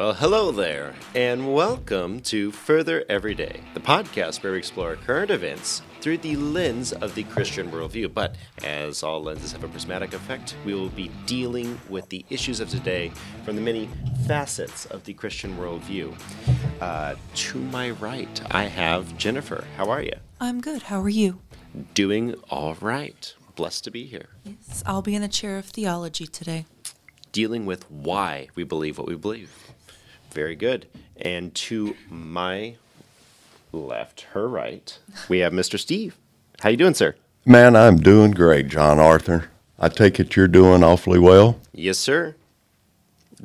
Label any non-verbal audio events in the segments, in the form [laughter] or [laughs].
Well, hello there, and welcome to Further Everyday, the podcast where we explore current events through the lens of the Christian worldview. But as all lenses have a prismatic effect, we will be dealing with the issues of today from the many facets of the Christian worldview. Uh, to my right, I have Jennifer. How are you? I'm good. How are you? Doing all right. Blessed to be here. Yes, I'll be in the chair of theology today. Dealing with why we believe what we believe. Very good. And to my left, her right, we have Mr. Steve. How you doing, sir? Man, I'm doing great, John Arthur. I take it you're doing awfully well. Yes, sir.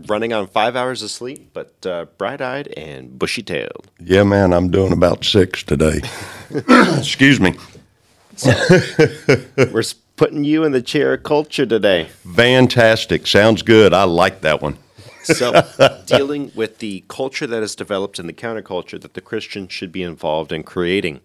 Running on five hours of sleep, but uh, bright-eyed and bushy-tailed. Yeah, man, I'm doing about six today. [coughs] Excuse me. We're putting you in the chair of culture today. Fantastic. Sounds good. I like that one. So, [laughs] dealing with the culture that has developed and the counterculture that the Christian should be involved in creating.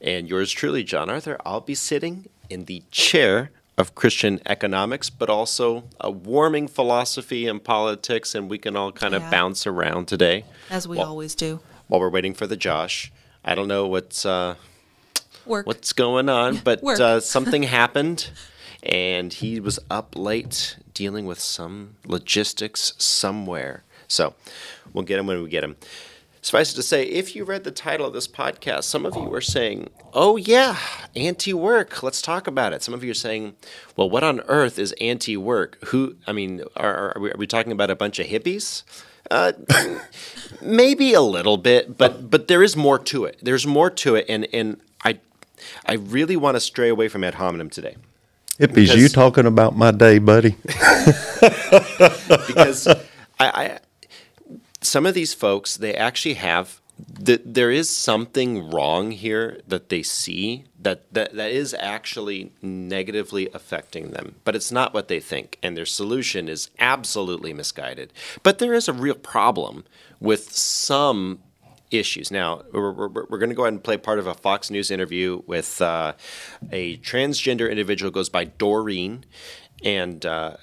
And yours truly, John Arthur, I'll be sitting in the chair of Christian economics, but also a warming philosophy and politics, and we can all kind of Yeah. bounce around today As we Well- always do. while we're waiting for the Josh. I don't know what's uh, Work. what's going on, but uh, something happened, and he was up late dealing with some logistics somewhere. So we'll get him when we get him. Suffice it to say, if you read the title of this podcast, some of you were saying, "Oh yeah, anti-work. Let's talk about it." Some of you are saying, "Well, what on earth is anti-work? Who? I mean, are, are, we, are we talking about a bunch of hippies?" Uh, [laughs] maybe a little bit, but but there is more to it. There's more to it, and and I I really want to stray away from ad hominem today Hippies, you talking about my day, buddy? [laughs] because I, I some of these folks they actually have that there is something wrong here that they see that, that that is actually negatively affecting them but it's not what they think and their solution is absolutely misguided but there is a real problem with some issues. Now, we're, we're, we're going to go ahead and play part of a Fox News interview with uh, a transgender individual goes by Doreen. And uh,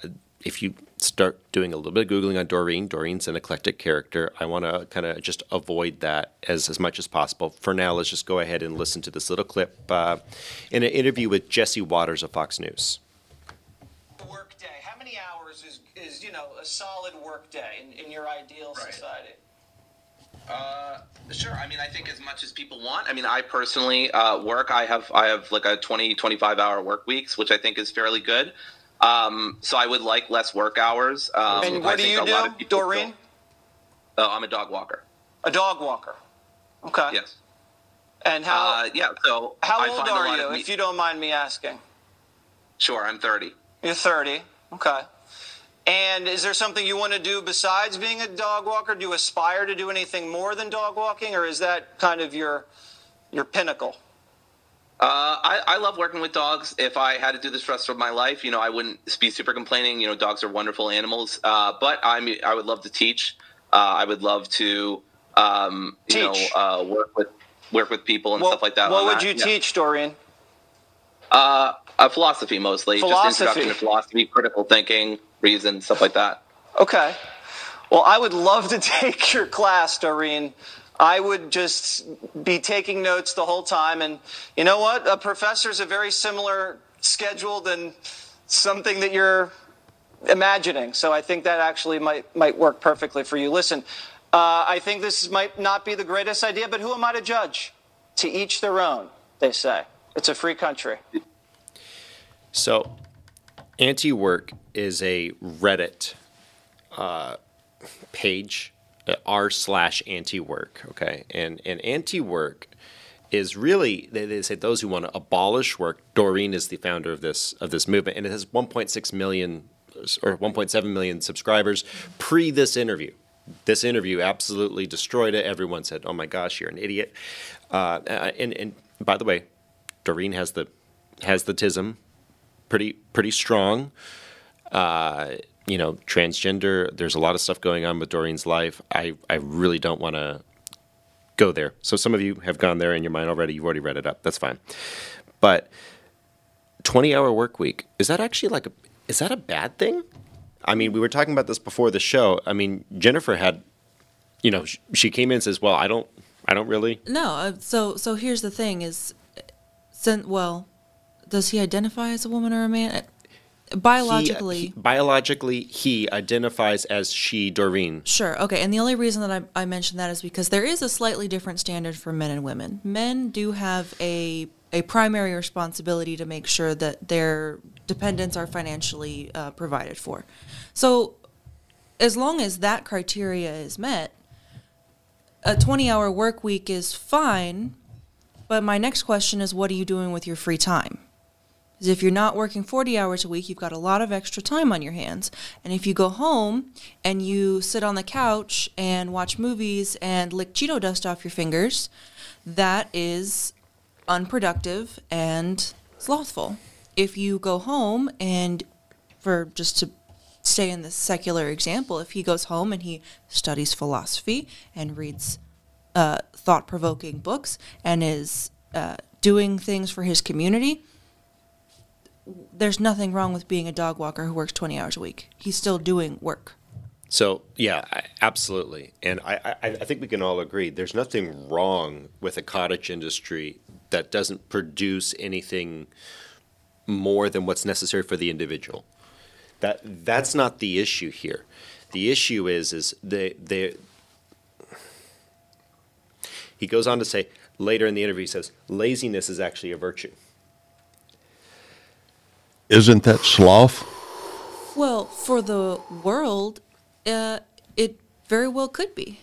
if you start doing a little bit of Googling on Doreen, Doreen's an eclectic character. I want to kind of just avoid that as, as much as possible. For now, let's just go ahead and listen to this little clip uh, in an interview with Jesse Watters of Fox News. work day how many hours is, is you know a solid work day in, in your ideal Right. society Uh, sure. I mean, I think as much as people want. I mean, I personally uh, work. I have I have like a 20, 25 hour work weeks, which I think is fairly good. Um, so I would like less work hours. Um, and I what do think you do doreen feel- Oh, I'm a dog walker. a dog walker okay Yes. and how Uh, yeah. So how old are you if you don't mind me asking Sure, I'm 30. you're 30 okay and is there something you want to do besides being a dog walker do you aspire to do anything more than dog walking or is that kind of your your pinnacle Uh, I, I love working with dogs. If I had to do this for the rest of my life, you know, I wouldn't be super complaining. You know, dogs are wonderful animals. Uh, but I mean, I would love to teach. Uh, I would love to, um, you Teach. know, uh, work with work with people and what, stuff like that. what would that. you Yeah. teach Dorian? Uh, uh, philosophy mostly, Philosophy. just introduction to philosophy, critical thinking, reason, stuff like that. Okay. Well, I would love to [laughs] take your class, Doreen. I would just be taking notes the whole time. And you know what? A professor's a very similar schedule than something that you're imagining. So I think that actually might, might work perfectly for you. Listen, uh, I think this might not be the greatest idea, but who am I to judge? To each their own, they say. It's a free country. So, anti work is a Reddit uh, page, uh, r slash anti work. Okay, and and anti work is really they, they say those who want to abolish work. Doreen is the founder of this of this movement, and it has 1.6 million or 1.7 million subscribers pre this interview. This interview absolutely destroyed it. Everyone said, "Oh my gosh, you're an idiot." Uh, and and by the way, Doreen has the has the tism pretty pretty strong. Uh, you know, transgender. There's a lot of stuff going on with Doreen's life. I I really don't want to go there. So some of you have gone there in your mind already. You've already read it up. That's fine. But 20 hour work week is that actually like a is that a bad thing? I mean, we were talking about this before the show. I mean, Jennifer had you know, sh- she came in and says, "Well, I don't, I don't really." No, uh, so so here's the thing: is, sen- well, does he identify as a woman or a man? Uh, Biologically, he, biologically, he identifies as she, Doreen. Sure. Okay. And the only reason that I, I mentioned that is because there is a slightly different standard for men and women. Men do have a a primary responsibility to make sure that their dependents are financially uh, provided for. So, as long as that criteria is met, a 20 hour work week is fine. But my next question is what are you doing with your free time? Is if you're not working 40 hours a week, you've got a lot of extra time on your hands. And if you go home and you sit on the couch and watch movies and lick Cheeto dust off your fingers, that is unproductive and slothful. If you go home and, for just to stay in the secular example, if he goes home and he studies philosophy and reads uh, thought provoking books and is uh, doing things for his community, there's nothing wrong with being a dog walker who works 20 hours a week. He's still doing work. So yeah, absolutely, and I, I, I think we can all agree there's nothing wrong with a cottage industry that doesn't produce anything more than what's necessary for the individual. That that's not the issue here. The issue is is they they. He goes on to say later in the interview, he says laziness is actually a virtue. Isn't that sloth? Well, for the world, uh, it very well could be.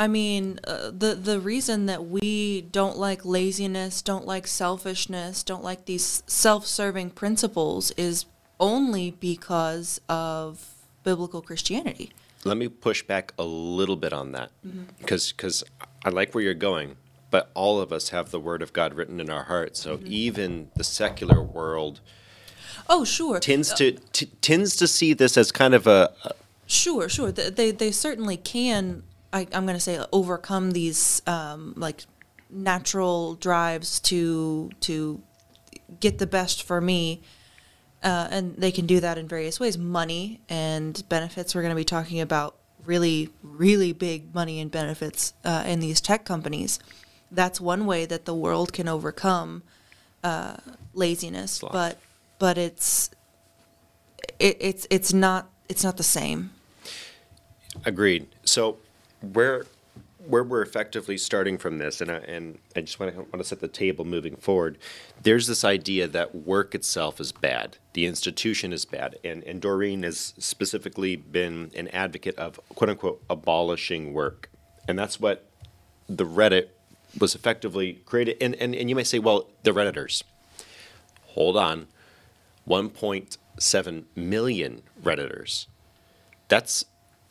I mean, uh, the the reason that we don't like laziness, don't like selfishness, don't like these self-serving principles is only because of biblical Christianity. Let me push back a little bit on that because because I like where you're going, but all of us have the Word of God written in our hearts. So even the secular world Oh, sure. tends to t- tends to see this as kind of a, a Sure, sure. They they, they certainly can. I, I'm going to say overcome these um, like natural drives to to get the best for me, uh, and they can do that in various ways. Money and benefits. We're going to be talking about really really big money and benefits uh, in these tech companies. That's one way that the world can overcome uh, laziness, Sloth. but but it's it, it's it's not it's not the same. Agreed. So where where we're effectively starting from this, and I, and I just want to want to set the table moving forward. There's this idea that work itself is bad, the institution is bad, and and Doreen has specifically been an advocate of quote unquote abolishing work, and that's what the Reddit was effectively created. And and, and you may say, well, the redditors. Hold on, 1.7 million redditors. That's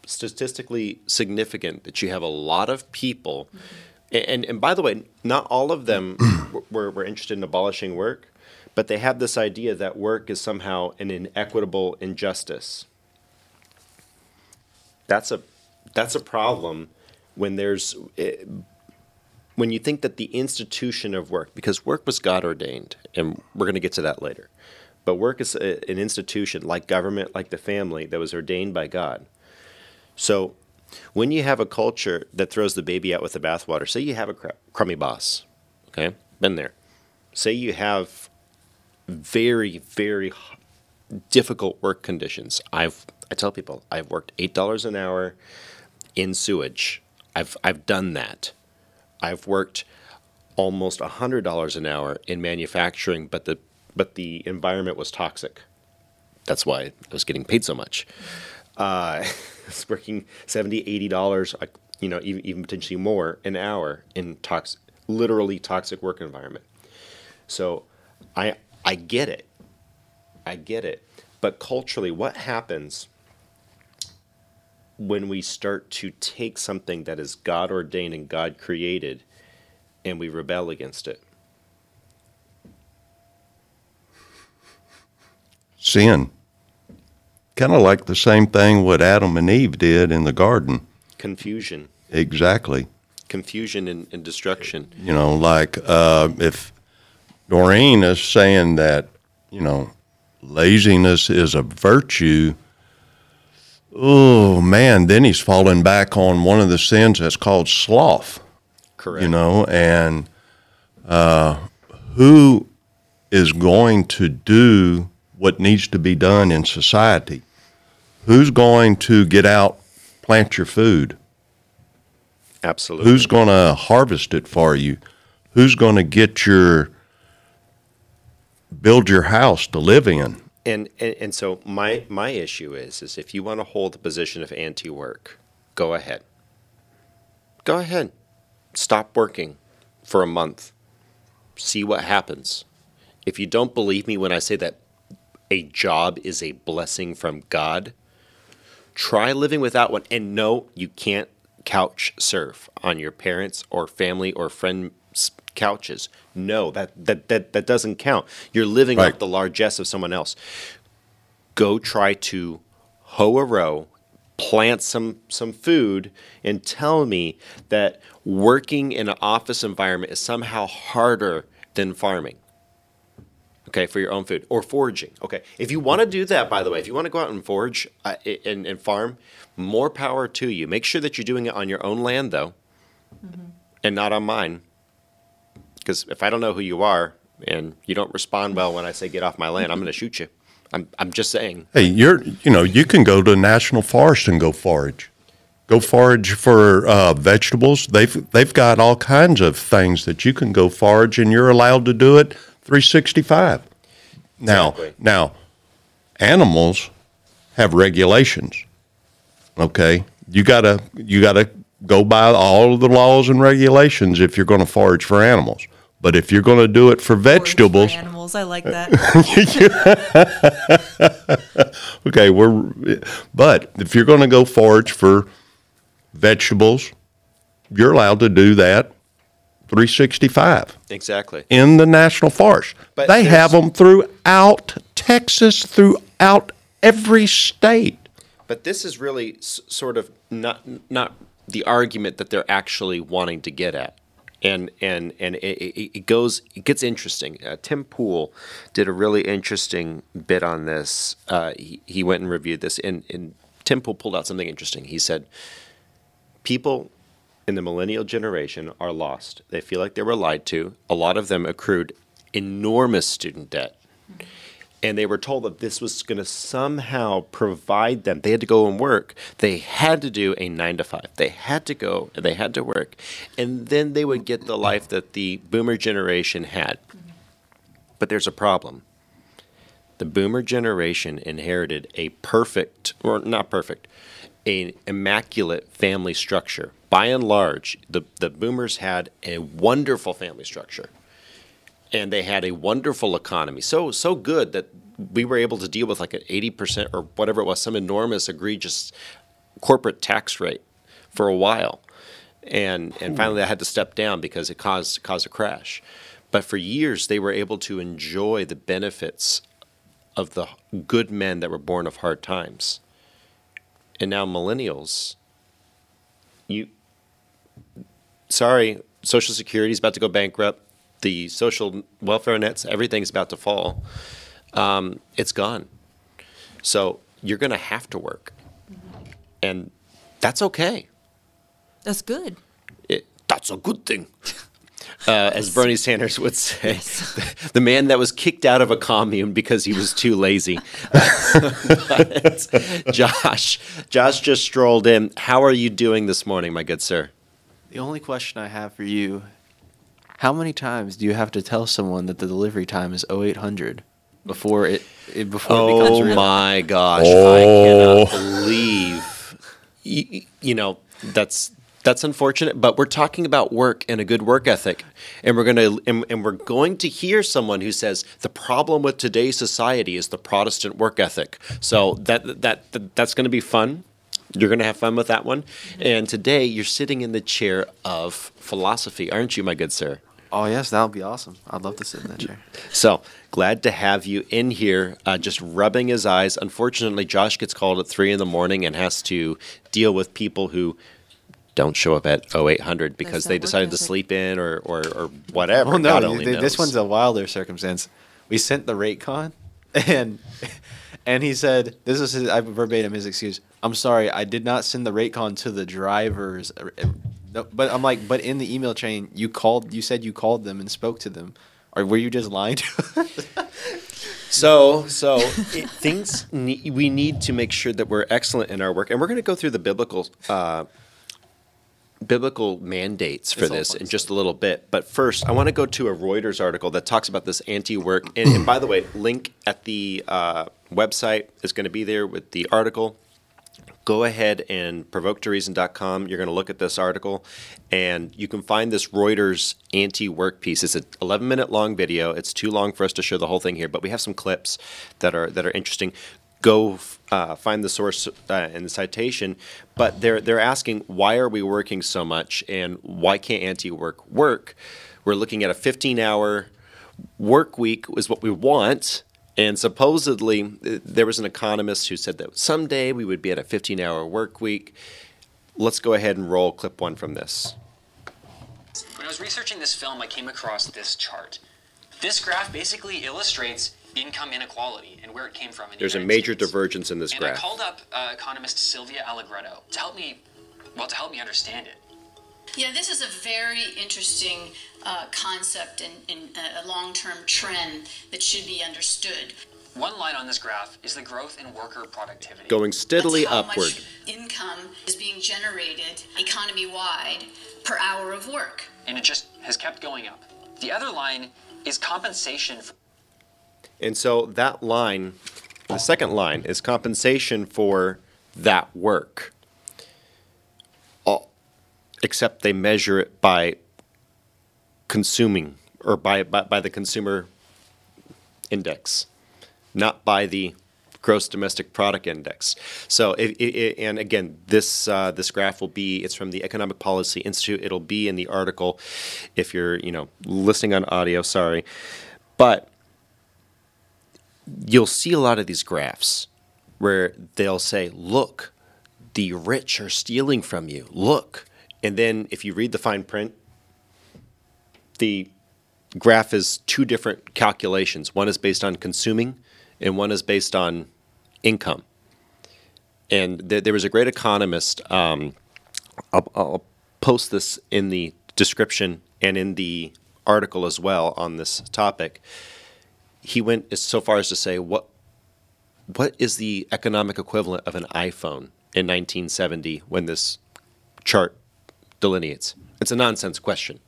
statistically significant that you have a lot of people and and by the way not all of them [clears throat] were, were interested in abolishing work but they have this idea that work is somehow an inequitable injustice. That's a that's a problem when there's eh, when you think that the institution of work because work was god ordained and we're going to get to that later but work is a, an institution like government like the family that was ordained by god. So when you have a culture that throws the baby out with the bathwater say you have a cr- crummy boss okay been there. Say you have very very difficult work conditions. I've i tell people i've worked eight dollars an hour in sewage. I've i've done that. I've worked almost hundred dollars an hour in manufacturing, but the but the environment was toxic. That's why I was getting paid so much. Uh, [laughs] I was working 70 dollars, you know, even, even potentially more an hour in toxic, literally toxic work environment. So, I I get it, I get it. But culturally, what happens when we start to take something that is God ordained and God created and we rebel against it? Sin. Kind of like the same thing what Adam and Eve did in the garden. Confusion, Exactly. confusion and, and destruction. You know, like uh, if Doreen is saying that, you know, laziness is a virtue, oh man, then he's falling back on one of the sins that's called sloth. Correct. You know, and uh, who is going to do what needs to be done in society? Who's going to get out, plant your food? Absolutely. Who's going to harvest it for you? Who's going to get your build your house to live in? And, and and so my my issue is is if you want to hold the position of anti-work, go ahead. Go ahead. Stop working for a month. See what happens. If you don't believe me when I say that a job is a blessing from God, try living without one. And no, you can't couch surf on your parents or family or friends' couches. No, that that that, that doesn't count. You're living Right. off the largesse of someone else. Go try to hoe a row, plant some some food, and tell me that working in an office environment is somehow harder than farming okay, for your own food or foraging. Okay, if you want to do that, by the way, if you want to go out and forage uh, and, and farm, more power to you. Make sure that you're doing it on your own land, though, and not on mine. Because if I don't know who you are and you don't respond well when I say get off my land, I'm going to shoot you. I'm, I'm just saying. Hey, you're you know you can go to a national forest and go forage, go forage for uh, vegetables. They've they've got all kinds of things that you can go forage, and you're allowed to do it 365. Now Exactly. now, animals have regulations. Okay, you gotta you gotta go by all of the laws and regulations if you're going to forage for animals. But if you're going to do it for Forage for vegetables, animals. I like that. [laughs] Okay, we're but if you're going to go forage for vegetables, you're allowed to do that 365 Exactly. in the national forest. But they have them throughout Texas, throughout every state. But this is really s- sort of not not the argument that they're actually wanting to get at, and and and it, it, goes it gets interesting. Uh, Tim Pool did a really interesting bit on this. Uh, he he went and reviewed this, and and Tim Pool pulled out something interesting. He said, people in the millennial generation are lost. They feel like they were lied to. A lot of them accrued enormous student debt. And they were told that this was going to somehow provide them. They had to go and work. They had to do a 9 to 5 they had to go and they had to work. And then they would get the life that the boomer generation had. But there's a problem. The boomer generation inherited a perfect or not perfect an immaculate family structure by and large the, the boomers had a wonderful family structure and they had a wonderful economy. So so good that we were able to deal with like an eighty percent or whatever it was, some enormous egregious corporate tax rate for a while, and and hmm. finally I had to step down because it caused caused a crash. But for years they were able to enjoy the benefits of the good men that were born of hard times. And now millennials, you sorry, Social Security is about to go bankrupt. The social welfare nets, everything's about to fall. Um, it's gone. So you're going to have to work. And that's okay. That's good. It, that's a good thing. [laughs] Uh, as Bernie Sanders would say, [laughs] the man that was kicked out of a commune because he was too lazy. [laughs] But Josh, Josh just strolled in. How are you doing this morning, my good sir? The only question I have for you how many times do you have to tell someone that the delivery time is 0800 before it, it before it oh becomes Oh real? my gosh! Oh. I cannot believe. You, you know that's that's unfortunate, but we're talking about work and a good work ethic, and we're gonna and, and we're going to hear someone who says the problem with today's society is the Protestant work ethic. So that that, that that's going to be fun. You're going to have fun with that one. And today you're sitting in the chair of philosophy, aren't you, my good sir? Oh yes, that would be awesome. I'd love to sit in that chair. So glad to have you in here, uh, just rubbing his eyes. Unfortunately, Josh gets called at three in the morning and has to deal with people who don't show up at 0800 because they decided to sleep in or, or, or whatever. Oh no, God only th- this one's a wilder circumstance. We sent the rate con, [laughs] and and he said, "This is his, I verbatim his excuse. I'm sorry, I did not send the rate con to the drivers." No, But I'm like, but in the email chain, you called. You said you called them and spoke to them. Or were you just lying? [laughs] So, so it, things ne- we need to make sure that we're excellent in our work, and we're going to go through the biblical uh, biblical mandates for It's this in just a little bit. But first, I want to go to a Reuters article that talks about this anti-work. And, and by the way, link at the uh, website is going to be there with the article. Go ahead and provoketoreason.com. You're going to look at this article, and you can find this Reuters anti-work piece. It's an 11 minute long video. It's too long for us to show the whole thing here, but we have some clips that are that are interesting. Go uh, find the source uh, and the citation. But they're they're asking why are we working so much, and why can't anti-work work? We're looking at a 15 hour work week is what we want. And supposedly, uh, there was an economist who said that someday we would be at a 15 hour work week. Let's go ahead and roll clip one from this. When I was researching this film, I came across this chart. This graph basically illustrates income inequality and where it came from. In the There's a major States. divergence in this and I called up uh, economist Sylvia Allegretto to help me, well, to help me understand it. Yeah, this is a very interesting uh, concept and, and a long-term trend that should be understood. One line on this graph is the growth in worker productivity. Going steadily That's how upward. much income is being generated economy-wide per hour of work. And it just has kept going up. The other line is compensation for And so that line, the second line, is compensation for that work. Except they measure it by consuming or by, by, by the consumer index, not by the gross domestic product index. So, it, it- and again, this uh, this graph will be it's from the Economic Policy Institute. It'll be in the article if you're you know listening on audio. Sorry, but you'll see a lot of these graphs where they'll say, "Look, the rich are stealing from you. Look," and then if you read the fine print, the graph is two different calculations. One is based on consuming, and one is based on income. And there, there was a great economist. Um, I'll, I'll post this in the description and in the article as well on this topic. He went so far as to say, "What what is the economic equivalent of an iPhone in 1970 when this chart delineates?" It's a nonsense question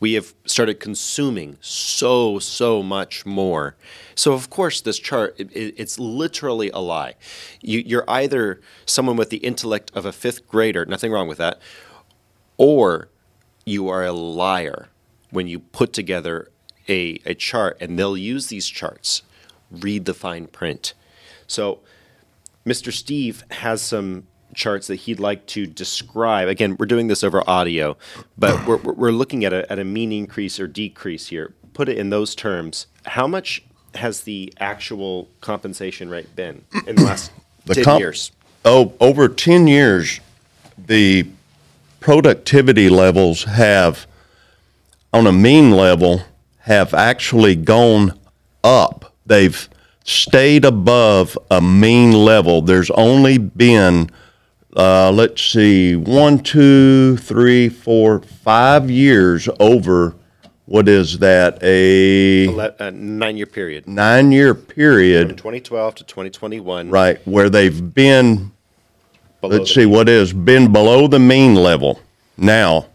we have started consuming so so much more so of course this chart it, it- it's literally a lie you, you're either someone with the intellect of a fifth grader nothing wrong with that or you are a liar when you put together a, a chart and they'll use these charts read the fine print so Mr. Steve has some charts that he'd like to describe. Again, we're doing this over audio, but we're, we're looking at a, at a mean increase or decrease here. Put it in those terms. How much has the actual compensation rate been in the last [clears throat] The 10 comp- years? Oh, over 10 years, the productivity levels have, on a mean level, have actually gone up. They've stayed above a mean level. There's only been, uh, let's see, one, two, three, four, five years over what is that, a Le- uh, nine year period. nine year period, From 2012 to 2021. right, where they've been below let's the see what is been below the mean level now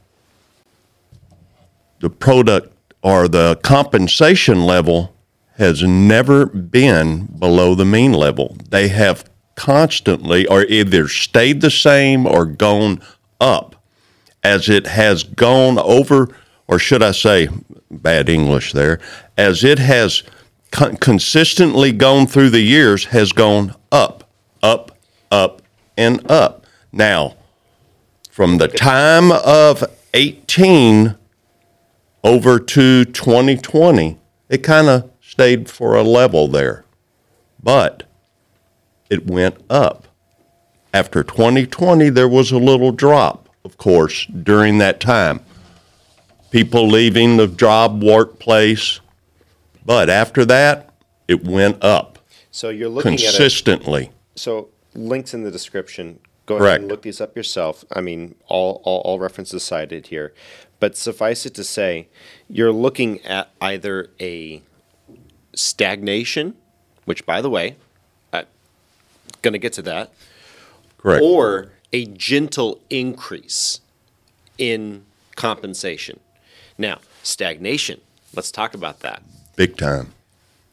the product or the compensation level has never been below the mean level they have constantly or either stayed the same or gone up as it has gone over or should i say bad english there as it has con- consistently gone through the years has gone up up up and up. Now from the time of 18 over to 2020 it kind of stayed for a level there. But it went up after 2020 there was a little drop of course during that time people leaving the job workplace but after that it went up So you're looking at consistently. So links in the description. Go ahead and Correct. look these up yourself. I mean, all, all, all references cited here. But suffice it to say, you're looking at either a stagnation, which, by the way, going to get to that, Correct. or a gentle increase in compensation. Now, stagnation, let's talk about that. Big time.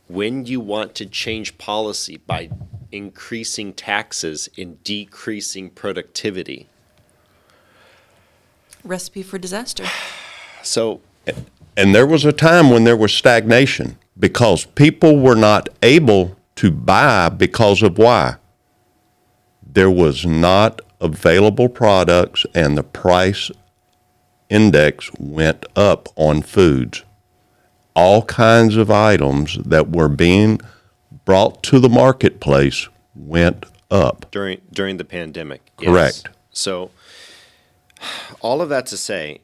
When you want to change policy by increasing taxes and decreasing productivity. Recipe for disaster. [sighs] So, eh, And there was a time when there was stagnation because people were not able to buy because of why? There was not available products and the price index went up on foods. All kinds of items that were being brought to the marketplace went up. during during the pandemic. yes. Correct. So all of that to say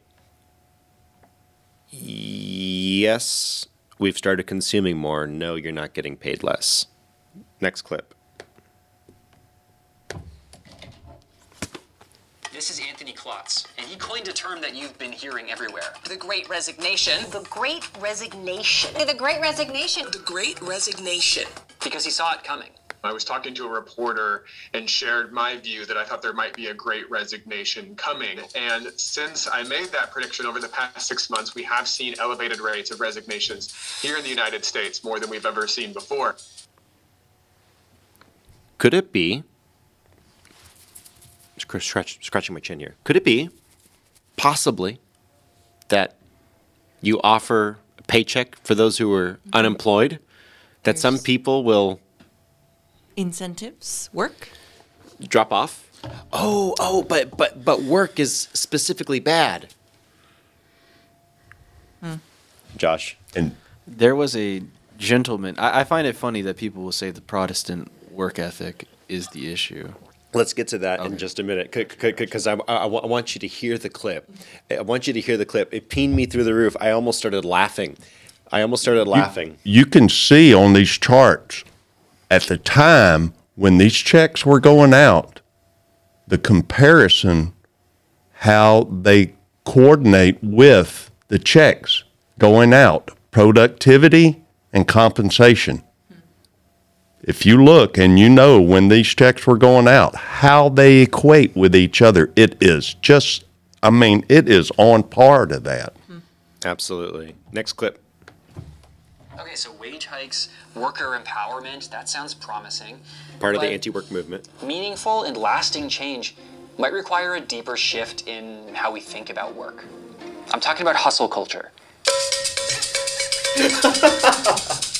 yes, we've started consuming more. No, you're not getting paid less. Next clip. This is Anthony Klotz, and he coined a term that you've been hearing everywhere. The Great Resignation. The Great Resignation. The Great Resignation. The Great Resignation. Because he saw it coming. I was talking to a reporter and shared my view that I thought there might be a great resignation coming. And since I made that prediction over the past six months, we have seen elevated rates of resignations here in the United States, more than we've ever seen before. Could it be scr- scratch, scratching my chin here. Could it be possibly that you offer a paycheck for those who are unemployed? That some people will Incentives work. drop off. Oh, oh, but but but work is specifically bad. Hmm. Josh, And There was a gentleman. I, I find it funny that people will say the Protestant work ethic is the issue. Let's get to that in just a minute because I, I, I I want you to hear the clip. I want you to hear the clip. It peened me through the roof. I almost started laughing. I almost started laughing. you can see on these charts at the time when these checks were going out, the comparison, how they coordinate with the checks going out, productivity and compensation. If you look and you know when these checks were going out, how they equate with each other, it is just, I mean, it is on par to that. Absolutely. Next clip. Okay, so wage hikes, worker empowerment, that sounds promising. Part of the But anti-work movement. Meaningful and lasting change might require a deeper shift in how we think about work. I'm talking about hustle culture. [laughs]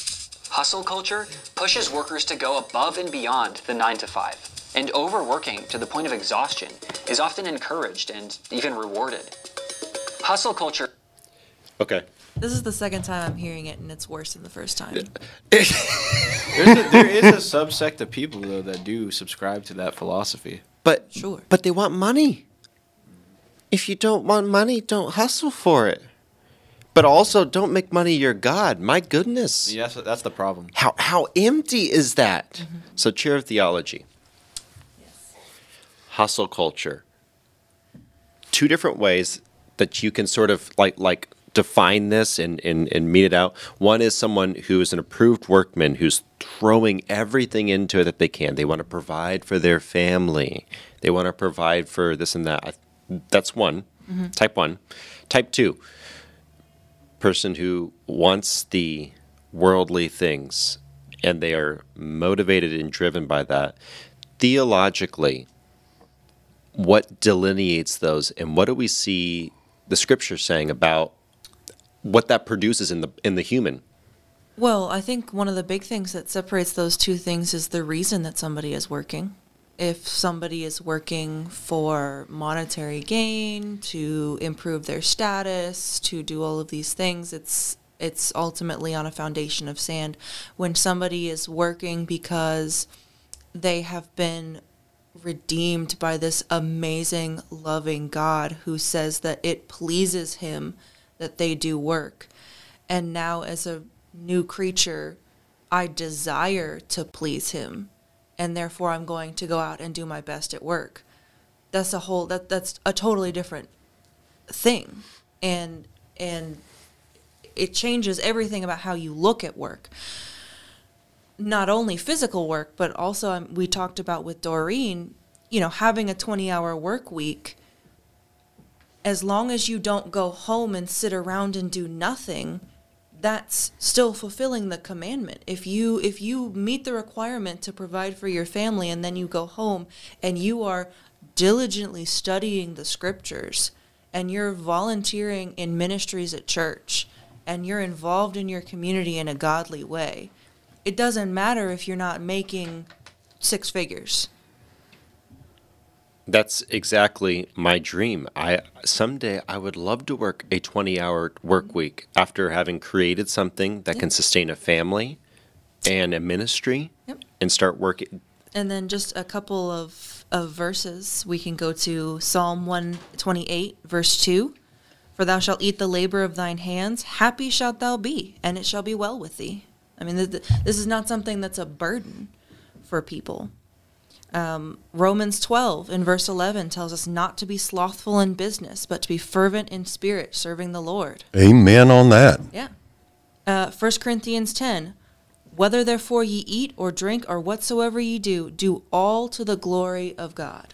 hustle culture pushes workers to go above and beyond the 9 to 5. And overworking to the point of exhaustion is often encouraged and even rewarded. Hustle culture Okay. This is the second time I'm hearing it, and it's worse than the first time. There's a, there is a subsect of people though that do subscribe to that philosophy. But Sure. But they want money. If you don't want money, don't hustle for it. But also, don't make money your god. My goodness. Yes, that's the problem. How how empty is that? Mm-hmm. So, chair of theology. Hustle culture. Two different ways that you can sort of like like define this and, and, and mete it out. One is someone who is an approved workman who's throwing everything into it that they can. They want to provide for their family. They want to provide for this and that. That's one. Mm-hmm. Type one. Type two person who wants the worldly things and they are motivated and driven by that theologically what delineates those and what do we see the scripture saying about what that produces in the in the human Well, I think one of the big things that separates those two things is the reason that somebody is working. If somebody is working for monetary gain, to improve their status, to do all of these things, it's it's ultimately on a foundation of sand. When somebody is working because they have been redeemed by this amazing, loving God who says that it pleases him that they do work. And now, as a new creature, I desire to please him and therefore I'm going to go out and do my best at work. That's a whole that that's a totally different thing. And and it changes everything about how you look at work. Not only physical work, but also um, we talked about with Doreen, you know, having a 20-hour work week as long as you don't go home and sit around and do nothing, that's still fulfilling the commandment. If you if you meet the requirement to provide for your family and then you go home and you are diligently studying the scriptures and you're volunteering in ministries at church and you're involved in your community in a godly way, it doesn't matter if you're not making six figures. That's exactly my dream. I someday I would love to work a 20-hour work week after having created something that can sustain a family and a ministry Yep. and start working And then just a couple of, of verses. We can go to Psalm 128, verse 2. For thou shalt eat the labor of thine hands, happy shalt thou be, and it shall be well with thee. I mean, th- this is not something that's a burden for people. Um, Romans 12 in verse 11 tells us not to be slothful in business, but to be fervent in spirit, serving the Lord. Amen on that. Yeah. Uh, 1 Corinthians 10 Whether therefore ye eat or drink or whatsoever ye do, do all to the glory of God.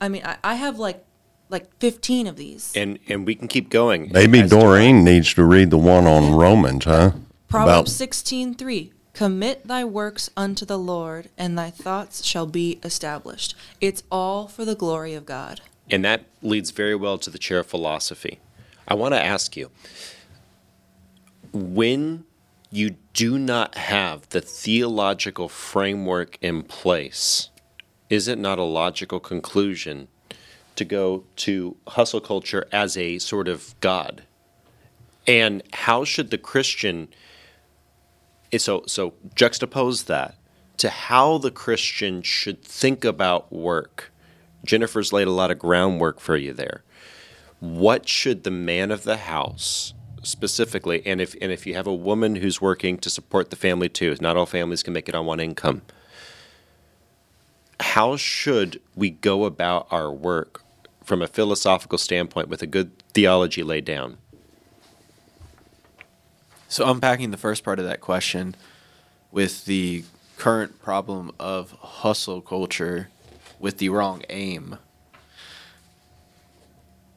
I mean, I, I have like like 15 of these. and and we can keep going. Maybe As to- Doreen needs to read the one on Romans, huh? Proverbs 16:3 Commit thy works unto the Lord, and thy thoughts shall be established. It's all for the glory of God. And that leads very well to the chair of philosophy. I want to ask you when you do not have the theological framework in place, is it not a logical conclusion to go to hustle culture as a sort of God? And how should the Christian so so juxtapose that to how the Christian should think about work? Jennifer's laid a lot of groundwork for you there. What should the man of the house specifically, and if and if you have a woman who's working to support the family too, not all families can make it on one income. How should we go about our work from a philosophical standpoint with a good theology laid down? So unpacking the first part of that question with the current problem of hustle culture with the wrong aim.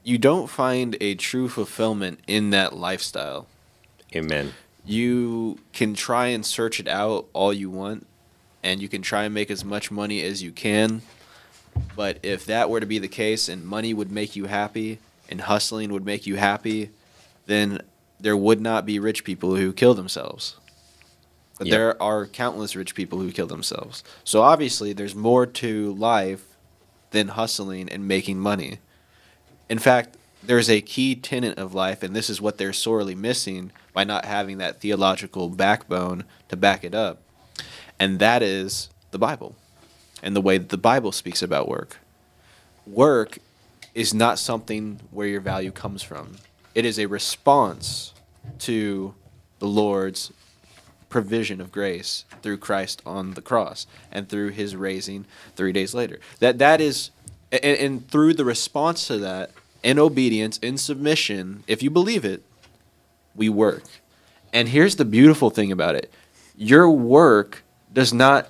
You don't find a true fulfillment in that lifestyle. Amen. You can try and search it out all you want and you can try and make as much money as you can. But if that were to be the case and money would make you happy and hustling would make you happy, then there would not be rich people who kill themselves. But Yep. there are countless rich people who kill themselves. So obviously, there's more to life than hustling and making money. In fact, there's a key tenet of life, and this is what they're sorely missing by not having that theological backbone to back it up. And that is the Bible and the way that the Bible speaks about work. Work is not something where your value comes from, it is a response to the Lord's provision of grace through Christ on the cross and through his raising 3 days later. That that is and, and through the response to that in obedience in submission if you believe it we work. And here's the beautiful thing about it. Your work does not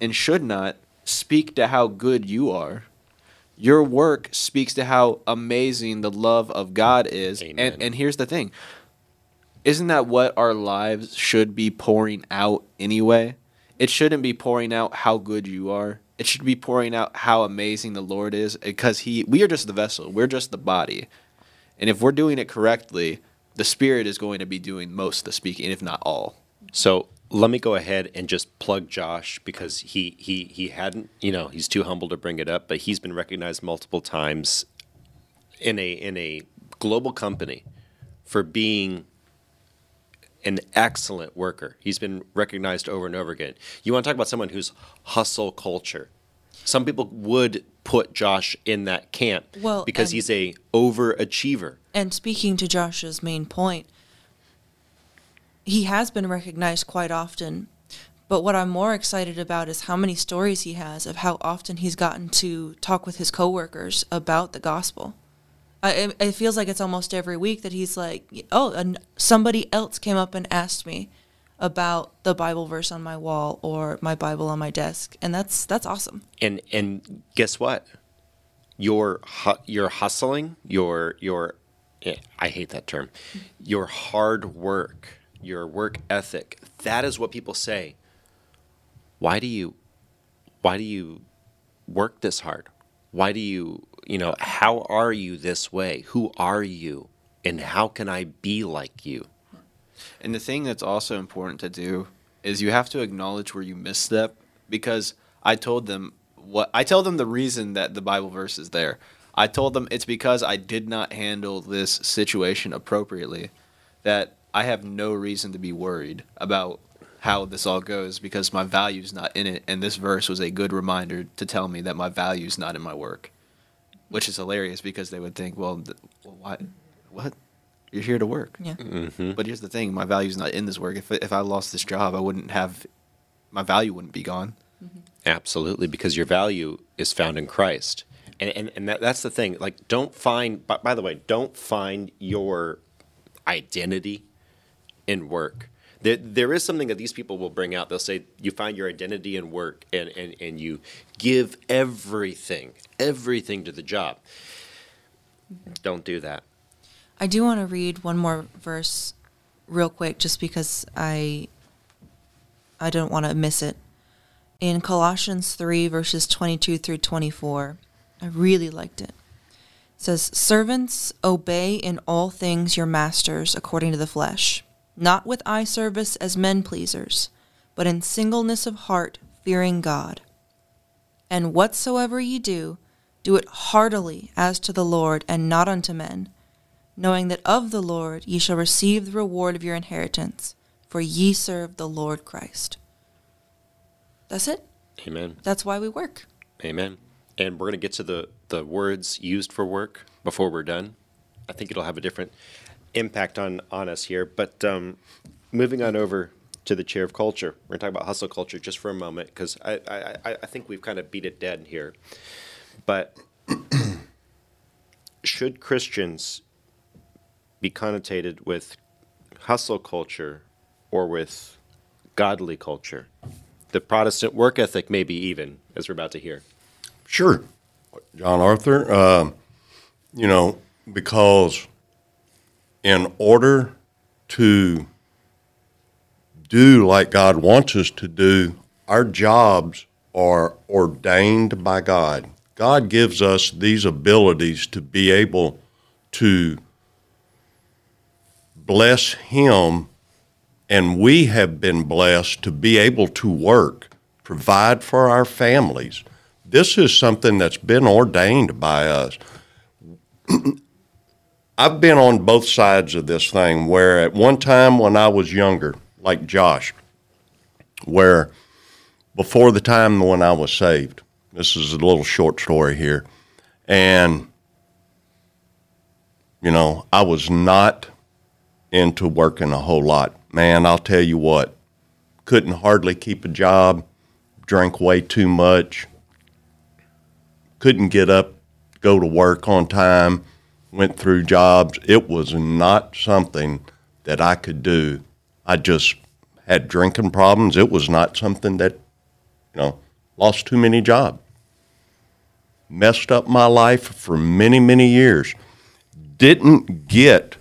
and should not speak to how good you are. Your work speaks to how amazing the love of God is. Amen. And and here's the thing isn't that what our lives should be pouring out anyway? It shouldn't be pouring out how good you are. It should be pouring out how amazing the Lord is because he we are just the vessel. We're just the body. And if we're doing it correctly, the spirit is going to be doing most of the speaking, if not all. So let me go ahead and just plug Josh because he he he hadn't you know he's too humble to bring it up, but he's been recognized multiple times in a in a global company for being an excellent worker. He's been recognized over and over again. You want to talk about someone who's hustle culture? Some people would put Josh in that camp Well, because he's a overachiever. And speaking to Josh's main point, he has been recognized quite often. But what I'm more excited about is how many stories he has of how often he's gotten to talk with his coworkers about the gospel. I, it, feels like it's almost every week that he's like, "Oh, and somebody else came up and asked me about the Bible verse on my wall or my Bible on my desk," and that's that's awesome. And and guess what? Your hu- your hustling, your your eh, I hate that term. Your hard work, your work ethic. That is what people say. Why do you why do you work this hard? Why do you, you know, how are you this way? Who are you? And how can I be like you? And the thing that's also important to do is you have to acknowledge where you misstep because I told them what I tell them the reason that the Bible verse is there. I told them it's because I did not handle this situation appropriately that I have no reason to be worried about how this all goes because my value's not in it and this verse was a good reminder to tell me that my value's not in my work. Which is hilarious because they would think, well, th- well why what? You're here to work. Yeah. Mm-hmm. But here's the thing: my value's not in this work. If if I lost this job, I wouldn't have my value wouldn't be gone. Absolutely, because your value is found in Christ. And, and, and that, that's the thing. Like, don't find, by, by the way, don't find your identity in work. There, there is something that these people will bring out. They'll say, you find your identity in work and, and, and you give everything, everything to the job. Don't do that. I do want to read one more verse real quick just because I I don't want to miss it. In Colossians 3 verses 22 through 24. I really liked it. It says, "Servants, obey in all things your masters according to the flesh, not with eye service as men pleasers, but in singleness of heart, fearing God. And whatsoever ye do, do it heartily as to the Lord and not unto men." knowing that of the Lord ye shall receive the reward of your inheritance, for ye serve the Lord Christ. That's it. Amen. That's why we work. Amen. And we're going to get to the, the words used for work before we're done. I think it'll have a different impact on, on us here. But um, moving on over to the chair of culture, we're going to talk about hustle culture just for a moment because I, I, I think we've kind of beat it dead here. But [clears throat] should Christians be connotated with hustle culture or with godly culture? The Protestant work ethic, maybe even, as we're about to hear. Sure, John Arthur. Um, you know, because in order to do like God wants us to do, our jobs are ordained by God. God gives us these abilities to be able to bless Him, and we have been blessed to be able to work, provide for our families. This is something that's been ordained by us. [clears throat] I've been on both sides of this thing where at one time when I was younger, like Josh, where before the time when I was saved, this is a little short story here, and you know, I was not into working a whole lot. Man, I'll tell you what, couldn't hardly keep a job, drank way too much, couldn't get up, go to work on time, went through jobs. It was not something that I could do. I just had drinking problems. It was not something that, you know, lost too many jobs. Messed up my life for many, many years. Didn't get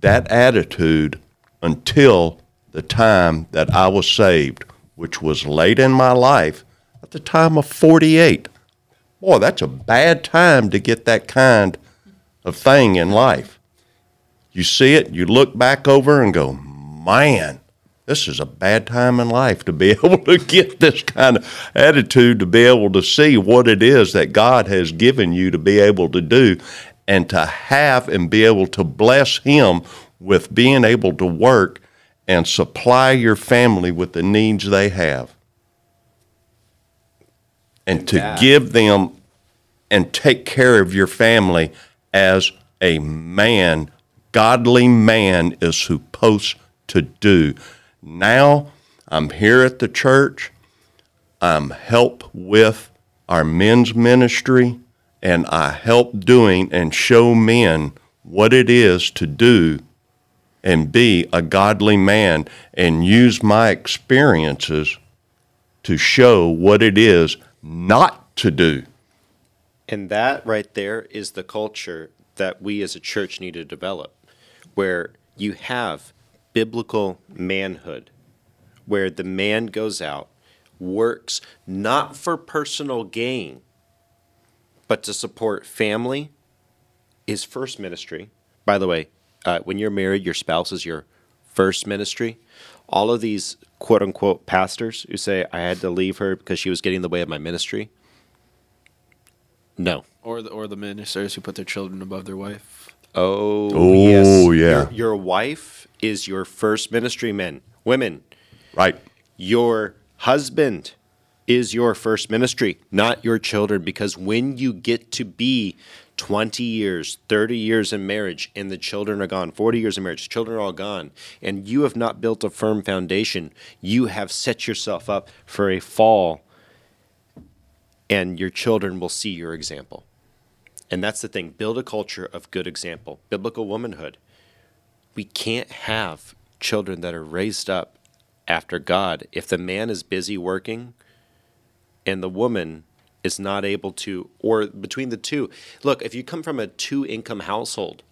that attitude until the time that I was saved, which was late in my life at the time of 48. Boy, that's a bad time to get that kind of thing in life. You see it, you look back over and go, man, this is a bad time in life to be [laughs] able to get this kind of attitude, to be able to see what it is that God has given you to be able to do and to have and be able to bless Him with being able to work and supply your family with the needs they have. And to give them and take care of your family as a man, godly man is supposed to do. Now I'm here at the church. I'm help with our men's ministry, and I help doing and show men what it is to do and be a godly man and use my experiences to show what it is not to do. And that right there is the culture that we as a church need to develop, where you have biblical manhood, where the man goes out, works not for personal gain, but to support family, his first ministry. By the way, uh, when you're married, your spouse is your first ministry. All of these quote unquote pastors who say, I had to leave her because she was getting in the way of my ministry. No. Or the or the ministers who put their children above their wife. Oh, Oh, yes. yeah. Your, your wife is your first ministry, men. Women, Right. your husband is your first ministry, not your children. Because when you get to be 20 years, 30 years in marriage, and the children are gone, 40 years in marriage, children are all gone, and you have not built a firm foundation, you have set yourself up for a fall, and your children will see your example. And that's the thing build a culture of good example, biblical womanhood. We can't have children that are raised up after God if the man is busy working and the woman is not able to, or between the two. Look, if you come from a two income household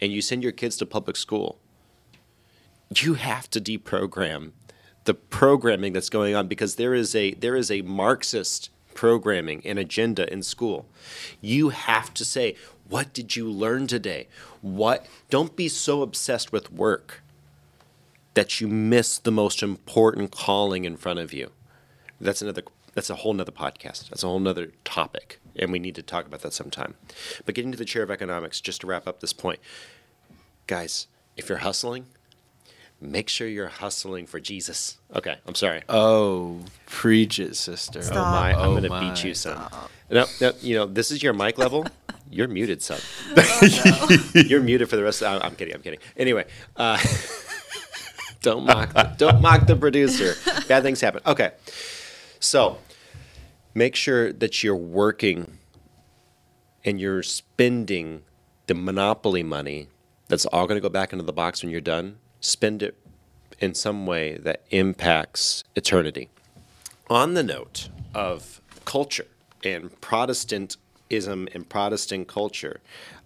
and you send your kids to public school, you have to deprogram the programming that's going on because there is a there is a Marxist programming and agenda in school. You have to say, what did you learn today? What don't be so obsessed with work that you miss the most important calling in front of you. That's another that's a whole nother podcast. That's a whole nother topic. And we need to talk about that sometime. But getting to the chair of economics, just to wrap up this point. Guys, if you're hustling, make sure you're hustling for Jesus. Okay, I'm sorry. Oh, preach it, sister. Oh my, I'm Oh gonna my. beat you, son. No, no, you know this is your mic level. [laughs] You're muted, son. [laughs] [laughs] You're muted for the rest. Of, I'm kidding. I'm kidding. Anyway, uh, don't mock. The, don't mock the producer. Bad things happen. Okay, so make sure that you're working and you're spending the monopoly money. That's all going to go back into the box when you're done. Spend it in some way that impacts eternity. On the note of culture and Protestantism and Protestant culture,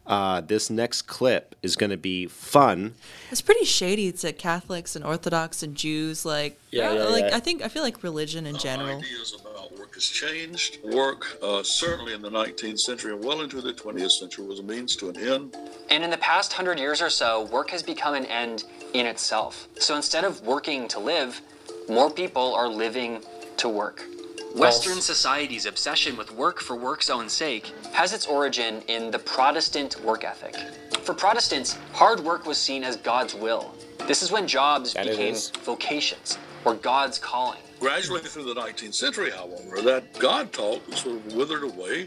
uh, this next clip is going to be fun. It's pretty shady to Catholics and Orthodox and Jews. Like, Yeah, yeah, like yeah. I think I feel like religion in general. ideas about work has changed. Work, uh, certainly in the 19th century and well into the 20th century, was a means to an end. And in the past hundred years or so, work has become an end in itself. So instead of working to live, more people are living to work. Western society's obsession with work for work's own sake has its origin in the Protestant work ethic. For Protestants, hard work was seen as God's will. This is when jobs That became is. vocations or God's calling. Gradually through the 19th century, however, that God talk sort of withered away,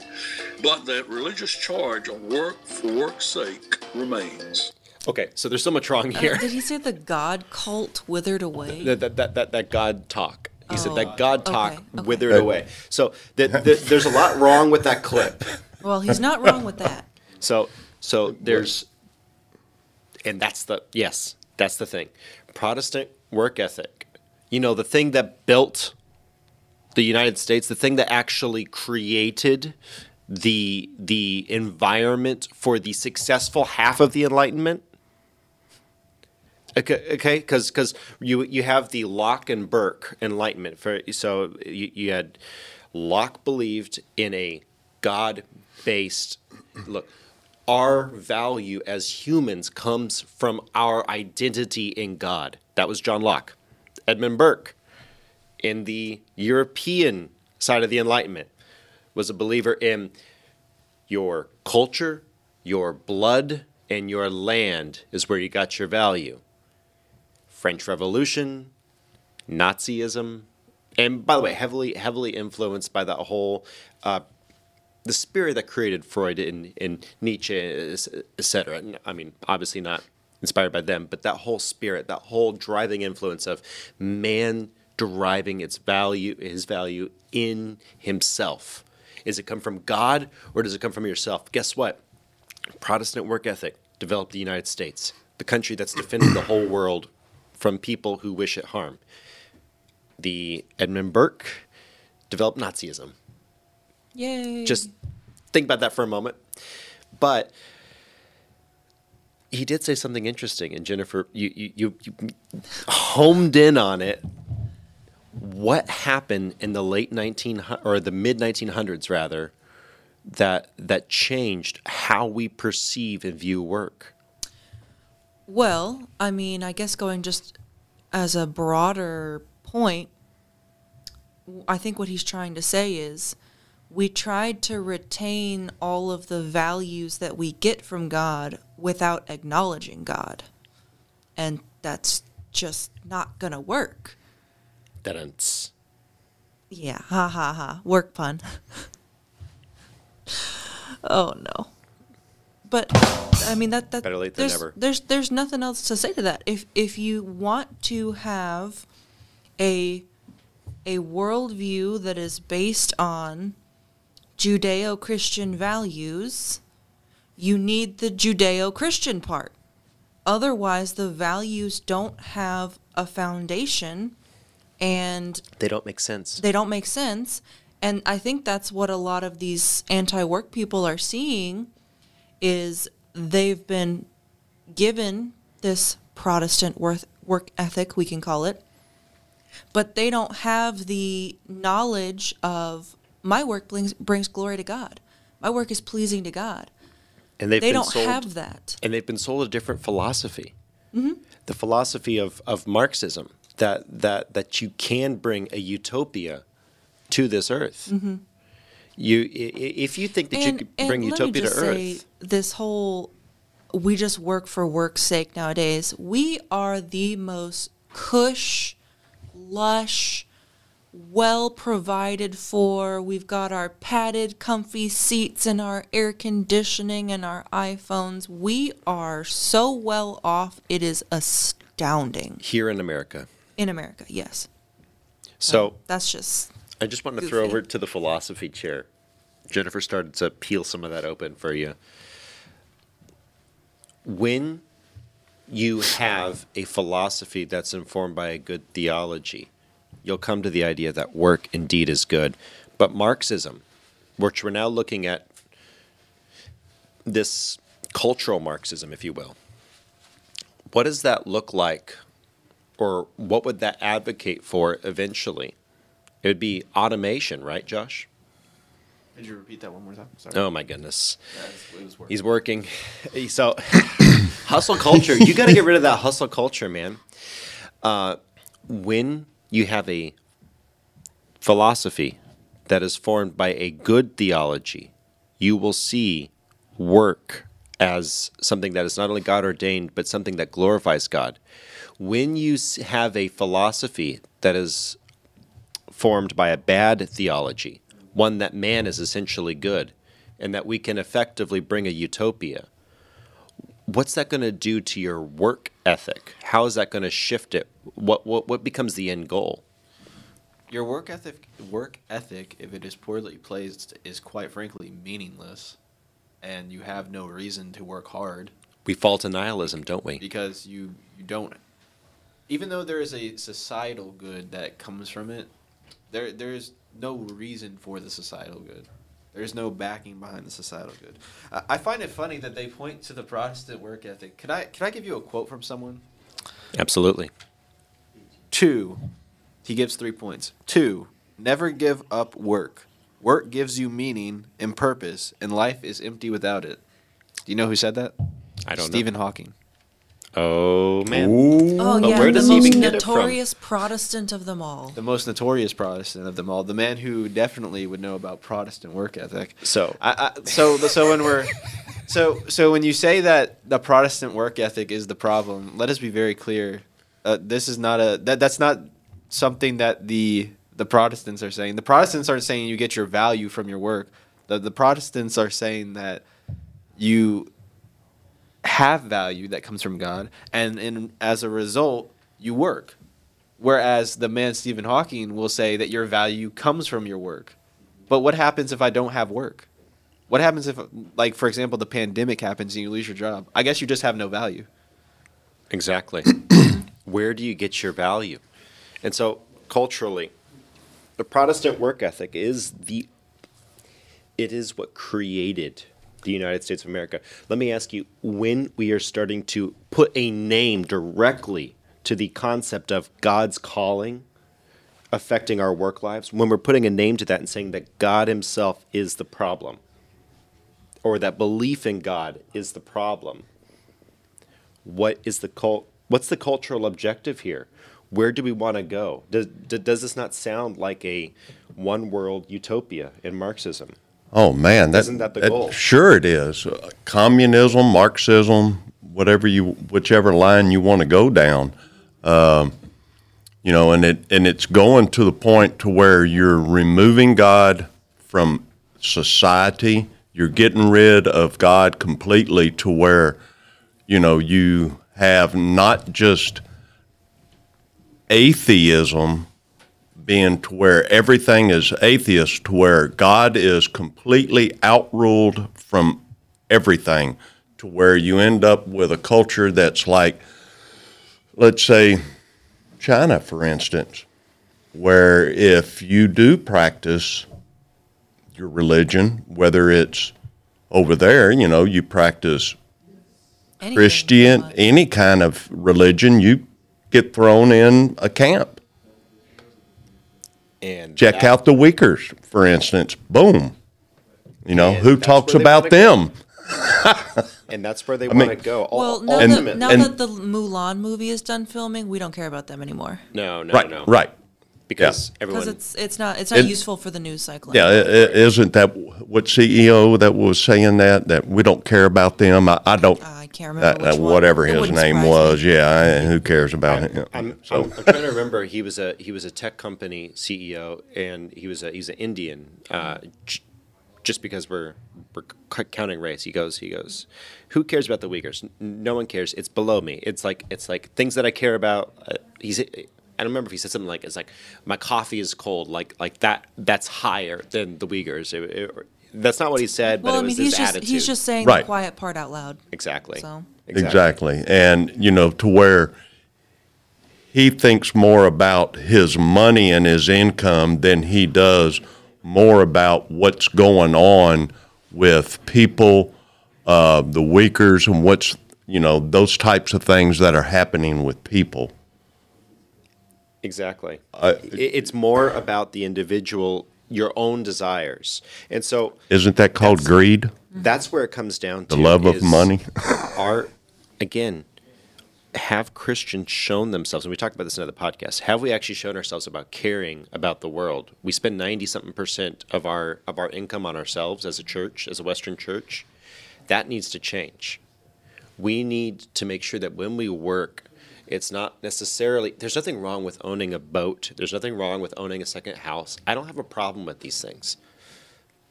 but that religious charge on work for work's sake remains. Okay, so there's so much wrong Uh, here. did he say the God cult withered away? that, that, that, that, that God talk. He said Oh, that God talk okay, okay. withered away. So th- th- [laughs] there's a lot wrong with that clip. well, he's not wrong with that. So so there's and that's the yes, that's the thing. Protestant work ethic. You know, the thing that built the United States, the thing that actually created the the environment for the successful half of the Enlightenment. Okay, because because you you have the Locke and Burke Enlightenment. For so you, you had Locke believed in a God based look. Our value as humans comes from our identity in God. That was John Locke. Edmund Burke, in the European side of the Enlightenment, was a believer in your culture, your blood, and your land is where you got your value. French Revolution, Nazism, and by the way, heavily heavily influenced by that whole uh, the spirit that created Freud and, and Nietzsche, etc. I mean, obviously not inspired by them, but that whole spirit, that whole driving influence of man deriving its value, his value in himself. Does it come from God or does it come from yourself? Guess what? Protestant work ethic developed the United States, the country that's defending the whole world from people who wish it harm. The Edmund Burke developed Nazism. Yay. Just think about that for a moment. But he did say something interesting, and Jennifer, you, you, you, you homed in on it. What happened in the late 19 or the mid 1900s, rather, that that changed how we perceive and view work? Well, I mean, I guess going just as a broader point, I think what he's trying to say is we tried to retain all of the values that we get from God without acknowledging God. And that's just not going to work. Didn't. Yeah, ha ha ha. Work pun. [laughs] oh no. But I mean that that Better late than there's, never. There's there's nothing else to say to that. If if you want to have a a worldview that is based on Judeo-Christian values, you need the Judeo-Christian part. Otherwise, the values don't have a foundation and They don't make sense. they don't make sense. And I think that's what a lot of these anti-work people are seeing is they've been given this Protestant worth, work ethic, we can call it, but they don't have the knowledge of my work brings, brings glory to God. My work is pleasing to God. And they've they don't sold, have that. and they've been sold a different philosophy. hmm the philosophy of, of Marxism that, that that you can bring a utopia to this earth. hmm You, if you think that you could bring utopia to earth, This whole we just work for work's sake nowadays. We are the most cush, lush, well provided for. We've got our padded, comfy seats and our air conditioning and our iPhones. We are so well off. It is astounding. here in America. In America, yes. So That's just I just want to throw over to the philosophy chair. Jennifer started to peel some of that open for you. When you have a philosophy that's informed by a good theology, you'll come to the idea that work indeed is good. But Marxism, which we're now looking at this cultural Marxism, if you will, what does that look like? Or what would that advocate for eventually? It would be automation, right, Josh? Could you repeat that one more time? Sorry. Oh my goodness. Yeah, it's- it was working. He's working. [laughs] So, [coughs] hustle culture. You got to get rid of that hustle culture, man. Uh, when you have a philosophy that is formed by a good theology, you will see work as something that is not only God ordained, but something that glorifies God. When you have a philosophy that is formed by a bad theology, one that man is essentially good, and that we can effectively bring a utopia. What's that going to do to your work ethic? How is that going to shift it? What, what what becomes the end goal? Your work ethic, work ethic, if it is poorly placed, is quite frankly meaningless, and you have no reason to work hard We fall to nihilism, don't we? because you you don't. Even though there is a societal good that comes from it, there there is no reason for the societal good. There's no backing behind the societal good. I I find it funny that they point to the Protestant work ethic. Can I can I give you a quote from someone? Absolutely. Two, he gives three points. Two, never give up work. Work gives you meaning and purpose, and life is empty without it. Do you know who said that? I don't know. Stephen Hawking. Oh man. Oh But yeah, where the does he most even get it from? notorious Protestant of them all. The most notorious Protestant of them all, the man who definitely would know about Protestant work ethic. So, I, I, so, so when we're, so, so when you say that the Protestant work ethic is the problem, let us be very clear. Uh, this is not a that that's not something that the the Protestants are saying. The Protestants aren't saying you get your value from your work. The the Protestants are saying that you have value that comes from God, and and as a result, you work. Whereas the man Stephen Hawking will say that your value comes from your work. But what happens if I don't have work? What happens if, like, for example, the pandemic happens and you lose your job? I guess you just have no value. Exactly. [coughs] Where do you get your value? And so, culturally, the Protestant work ethic is the it is what created the United States of America. Let me ask you, when we are starting to put a name directly to the concept of God's calling affecting our work lives, when we're putting a name to that and saying that God himself is the problem or that belief in God is the problem, what is the cult what's the cultural objective here? Where do we want to go? Does, does this not sound like a one world utopia in marxism Oh man, that, Isn't that the goal? Sure, it is. Uh, communism, Marxism, whatever you, whichever line you want to go down. Um, you know, and it and it's going to the point to where you're removing God from society. You're getting rid of God completely to where, you know, you have not just atheism being to where everything is atheist, to where God is completely outruled from everything, to where you end up with a culture that's like, let's say, China, for instance, where if you do practice your religion, whether it's over there, you know, you practice Christian, any kind of religion, you get thrown in a camp. And Check that- out the Uyghurs, for instance. Boom. You know, who talks about them? [laughs] and that's where they I want to go Ul- Well, now, And- that, now and- that the Mulan movie is done filming, we don't care about them anymore. no no Right, no right. because Because everyone Because it's it's not it's not It- useful for the news cycle. Yeah, i- i- isn't that what CEO that was saying that that we don't care about them? I, I don't. Uh, I can't remember uh, which one. whatever It his wouldn't name surprise was. Yeah, and who cares about him? I'm, So- I'm, I'm trying to remember. He was a he was a tech company CEO, and he was a he's an Indian. Uh, j- just because we're we're c- counting race, he goes he goes. Who cares about the Uyghurs? N- No one cares. It's below me. It's like it's like things that I care about. Uh, he's. I don't remember if he said something like it's like my coffee is cold. Like like that. That's higher than the Uyghurs. It- it- that's not what he said, but Well, it I was mean, his he's just attitude. he's just saying Right. the quiet part out loud. exactly. So Exactly. And, you know, to where he thinks more about his money and his income than he does more about what's going on with people, uh, the Uyghurs, and what's, you know, those types of things that are happening with people. Exactly. I- I- it's more about the individual, your own desires, and so Isn't that called That's- greed? that's where it comes down to The love of money? [laughs] Are again, have Christians shown themselves? And we talked about this in other podcasts. Have we actually shown ourselves about caring about the world? We spend ninety something percent of our of our income on ourselves as a church, as a Western church. That needs to change. We need to make sure that when we work, it's not necessarily, there's nothing wrong with owning a boat. There's nothing wrong with owning a second house. I don't have a problem with these things.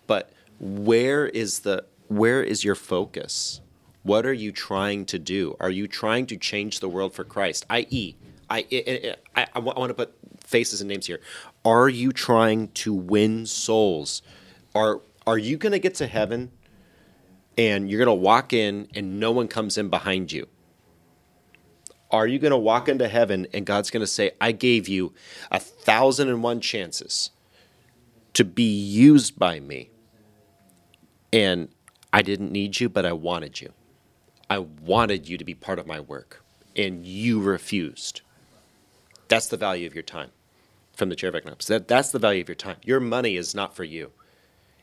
But where is the, where is your focus? What are you trying to do? Are you trying to change the world for Christ? I.e., I, I, I, I want to put faces and names here. Are you trying to win souls? Are, are you going to get to heaven and you're going to walk in and no one comes in behind you? Are you going to walk into heaven and God's going to say, I gave you a thousand and one chances to be used by me? And I didn't need you, but I wanted you. I wanted you to be part of my work, and you refused. That's the value of your time from the chair of economics. That, that's the value of your time. Your money is not for you,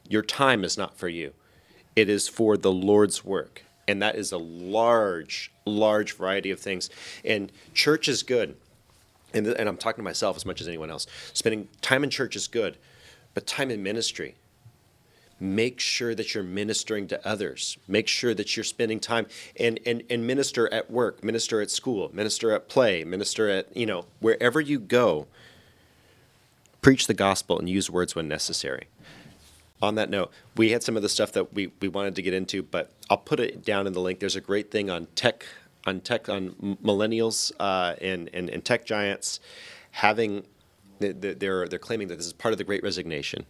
your time is not for you. It is for the Lord's work. And that is a large, large variety of things. And church is good. And, and I'm talking to myself as much as anyone else. Spending time in church is good, but time in ministry, make sure that you're ministering to others make sure that you're spending time and, and and minister at work minister at school minister at play minister at you know wherever you go preach the gospel and use words when necessary on that note, we had some of the stuff that we, we wanted to get into, but I'll put it down in the link. There's a great thing on tech, on tech, on millennials uh, and, and and tech giants having. they- they- They're they're claiming that this is part of the Great Resignation.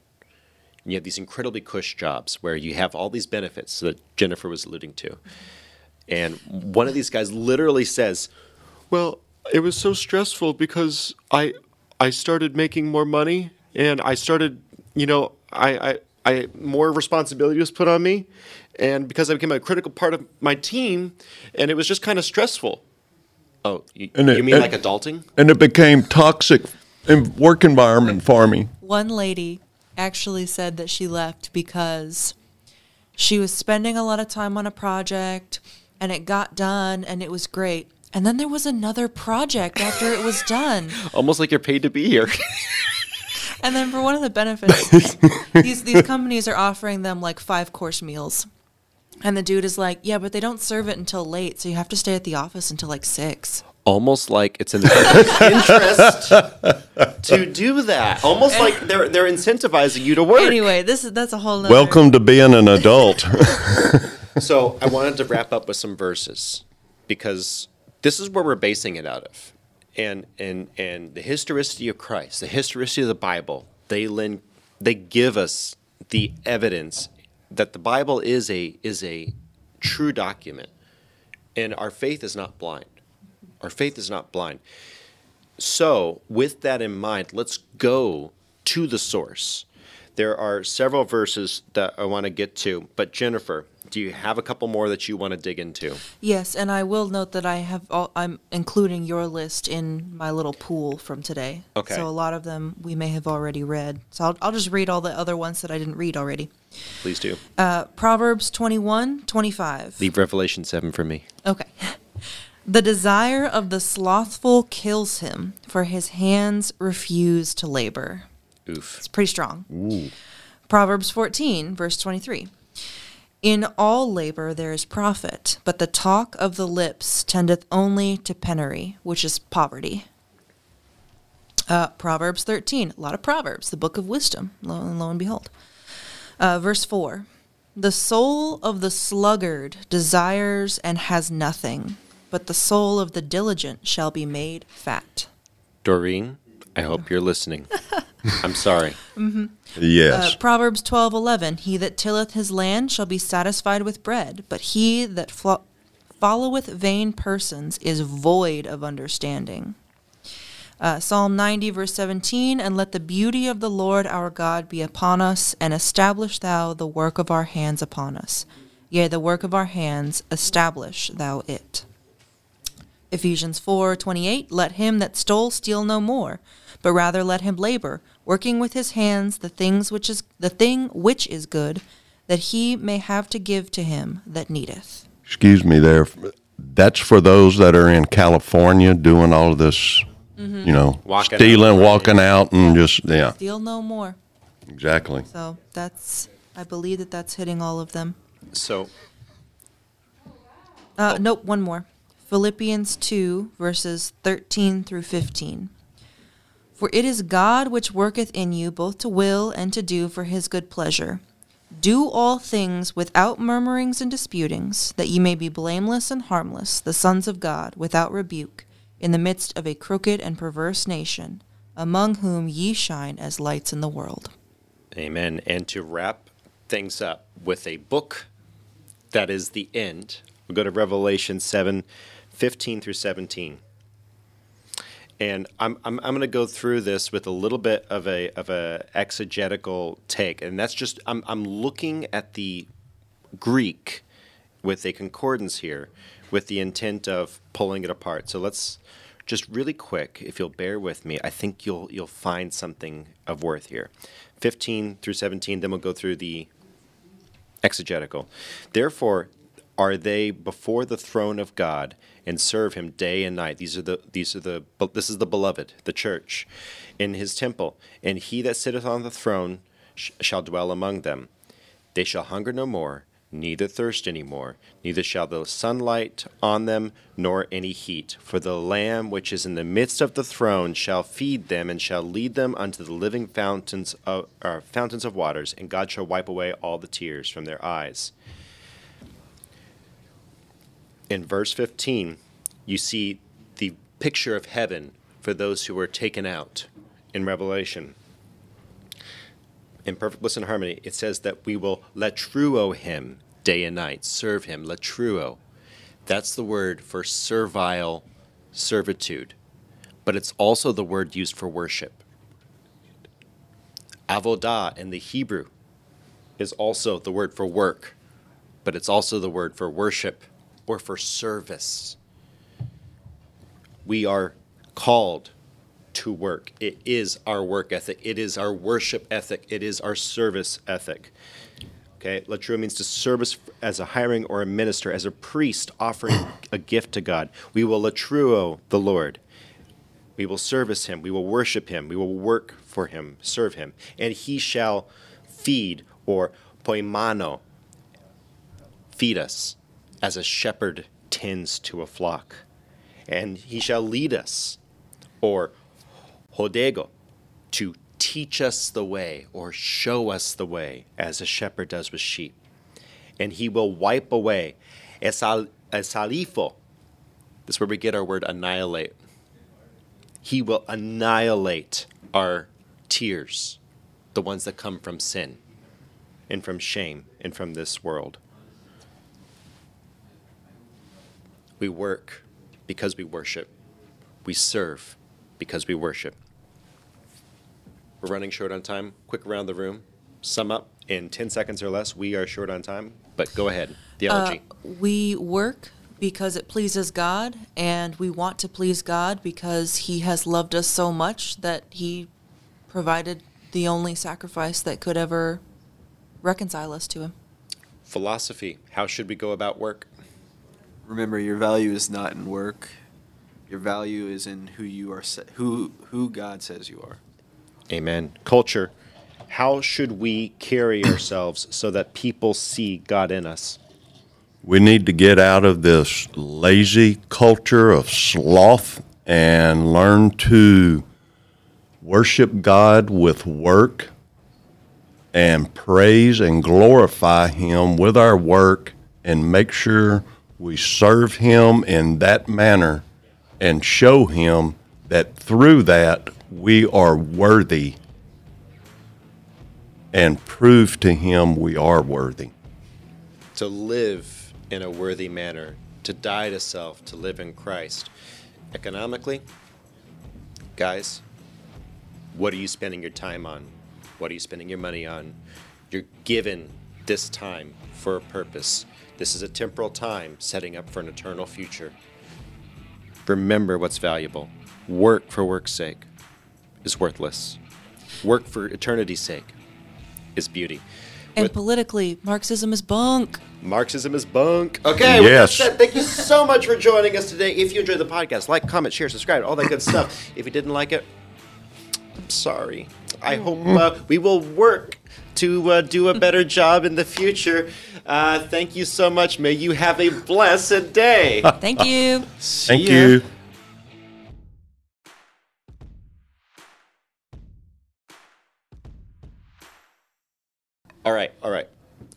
And you have these incredibly cush jobs where you have all these benefits that Jennifer was alluding to, and one of these guys literally says, "Well, it was so stressful because I I started making more money and I started, you know, I I, I more responsibility was put on me, and because I became a critical part of my team, and it was just kind of stressful." Oh, you, And it- you mean and- like adulting? And it became toxic in work environment for me. One lady actually said that she left because she was spending a lot of time on a project and it got done and it was great. And then there was another project after it was done. [laughs] Almost like you're paid to be here. [laughs] And then for one of the benefits, [laughs] these these companies are offering them like five course meals. And the dude is like, "Yeah, but they don't serve it until late, so you have to stay at the office until like 6." almost like it's in the [laughs] interest [laughs] to do that. Almost like they're they're incentivizing you to work. Anyway, this is that's a whole nother Welcome to being an adult. so I wanted to wrap up with some verses because this is where we're basing it out of. And and and the historicity of Christ, the historicity of the Bible, they lend they give us the evidence that the Bible is a is a true document. And our faith is not blind. Our faith is not blind. So, with that in mind, let's go to the source. There are several verses that I want to get to, but Jennifer, do you have a couple more that you want to dig into? Yes, and I will note that I have all, I'm including your list in my little pool from today. Okay. So a lot of them we may have already read. So I'll, I'll just read all the other ones that I didn't read already. Please do. Uh, Proverbs 21, 25. Leave Revelation 7 for me. Okay. [laughs] The desire of the slothful kills him, for his hands refuse to labor. Oof. It's pretty strong. Ooh. Proverbs 14, verse 23. In all labor there is profit, but the talk of the lips tendeth only to penury, which is poverty. Uh, Proverbs 13, a lot of Proverbs, the book of wisdom, lo, lo and behold. Uh, verse 4 The soul of the sluggard desires and has nothing, but the soul of the diligent shall be made fat. Doreen, I hope you're listening. I'm sorry. [laughs] Mm-hmm. Yes. Uh, Proverbs twelve eleven. He that tilleth his land shall be satisfied with bread, but he that flo- followeth vain persons is void of understanding. Uh, Psalm 90, verse 17, and let the beauty of the Lord our God be upon us, and establish thou the work of our hands upon us. Yea, the work of our hands, establish thou it. Ephesians 4:28 Let him that stole steal no more, but rather let him labor, working with his hands the things which is the thing which is good, that he may have to give to him that needeth. Excuse me there. That's for those that are in California doing all of this, Mhm. you know, Walking out. stealing, walking out, and just, yeah, Steal no more. exactly. So that's I believe that that's hitting all of them. So, Uh, Nope, one more. Philippians 2, verses 13 through 15. For it is God which worketh in you both to will and to do for his good pleasure. Do all things without murmurings and disputings, that ye may be blameless and harmless, the sons of God, without rebuke, in the midst of a crooked and perverse nation, among whom ye shine as lights in the world. amen. And to wrap things up with a book that is the end, we'll go to Revelation 7 15 through 17. And I'm, I'm, I'm going to go through this with a little bit of a, of a exegetical take. And that's just, I'm, I'm looking at the Greek with a concordance here with the intent of pulling it apart. So let's just really quick, if you'll bear with me, I think you'll you'll find something of worth here. 15 through 17, then we'll go through the exegetical. Therefore, are they before the throne of God and serve him day and night. These are the these are the this is the beloved, the church, in his temple. And he that sitteth on the throne sh- shall dwell among them. They shall hunger no more, neither thirst any more, neither shall the sunlight on them, nor any heat. For the Lamb which is in the midst of the throne shall feed them, and shall lead them unto the living fountains of, fountains of waters, and God shall wipe away all the tears from their eyes. In verse 15, you see the picture of heaven for those who were taken out in Revelation in perfect bliss and harmony, it says that we will latreuo him day and night, serve him, latreuo. That's the word for servile servitude, but it's also the word used for worship. Avodah in the Hebrew is also the word for work, but it's also the word for worship or for service. We are called to work. It is our work ethic. It is our worship ethic. It is our service ethic. Okay, latreuo means to service as a hiring or a minister, as a priest offering a gift to God. We will latreuo the Lord. We will service him. We will worship him. We will work for him, serve him. And he shall feed or poimaino, feed us as a shepherd tends to a flock. And he shall lead us or hodego, to teach us the way or show us the way, as a shepherd does with sheep. And he will wipe away. Esal, esalifo. This is where we get our word annihilate. He will annihilate our tears, the ones that come from sin and from shame and from this world. We work because we worship. We serve because we worship. We're running short on time. Quick around the room. Sum up in 10 seconds or less. We are short on time, but go ahead. Theology. Uh, we work because it pleases God, and we want to please God because He has loved us so much that He provided the only sacrifice that could ever reconcile us to Him. Philosophy. How should we go about work? Remember, your value is not in work. Your value is in who you are, who who God says you are. Amen. Culture. How should we carry [coughs] ourselves so that people see God in us? We need to get out of this lazy culture of sloth and learn to worship God with work and praise and glorify Him with our work and make sure we serve Him in that manner and show Him that through that we are worthy and prove to Him we are worthy. To live in a worthy manner, to die to self, to live in Christ. Economically, guys, what are you spending your time on? What are you spending your money on? You're given this time for a purpose. This is a temporal time setting up for an eternal future. Remember what's valuable. Work for work's sake is worthless. Work for eternity's sake is beauty. And With politically, Marxism is bunk. Marxism is bunk. Okay, yes. Said, thank you so much for joining us today. If you enjoyed the podcast, like, comment, share, subscribe, all that good stuff. If you didn't like it, I'm sorry. I hope uh, we will work to uh, do a better job in the future. Uh, thank you so much. May you have a blessed day. [laughs] thank you. thank you. All right, all right.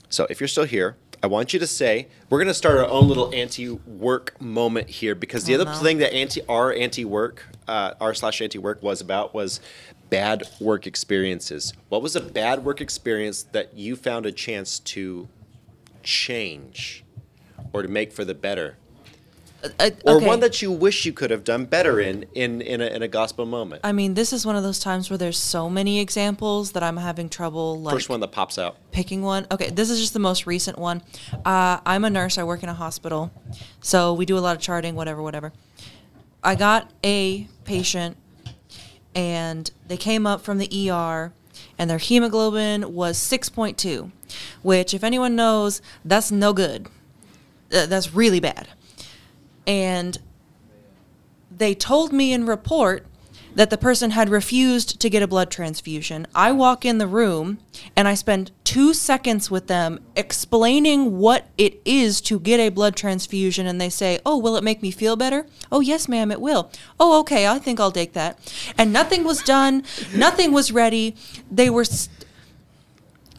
So if you're still here, I want you to say we're going to start our own little anti-work moment here because the oh, other no. thing that anti our anti-work uh, r slash anti-work was about was bad work experiences. What was a bad work experience that you found a chance to change or to make for the better? Uh, or one that you wish you could have done better in in in a, in a, gospel moment. I mean, this is one of those times where there's so many examples that I'm having trouble. Like first one that pops out. Picking one. Okay, this is just the most recent one. Uh, I'm a nurse. I work in a hospital, so we do a lot of charting, whatever, whatever. I got a patient, and they came up from the ER, and their hemoglobin was 6.2, which, if anyone knows, that's no good. Uh, that's really bad. And they told me in report that the person had refused to get a blood transfusion. I walk in the room and I spend two seconds with them explaining what it is to get a blood transfusion, and they say, Oh, will it make me feel better? Oh, yes, ma'am, it will. Oh, okay, I think I'll take that. And nothing was done, nothing was ready. They were. St-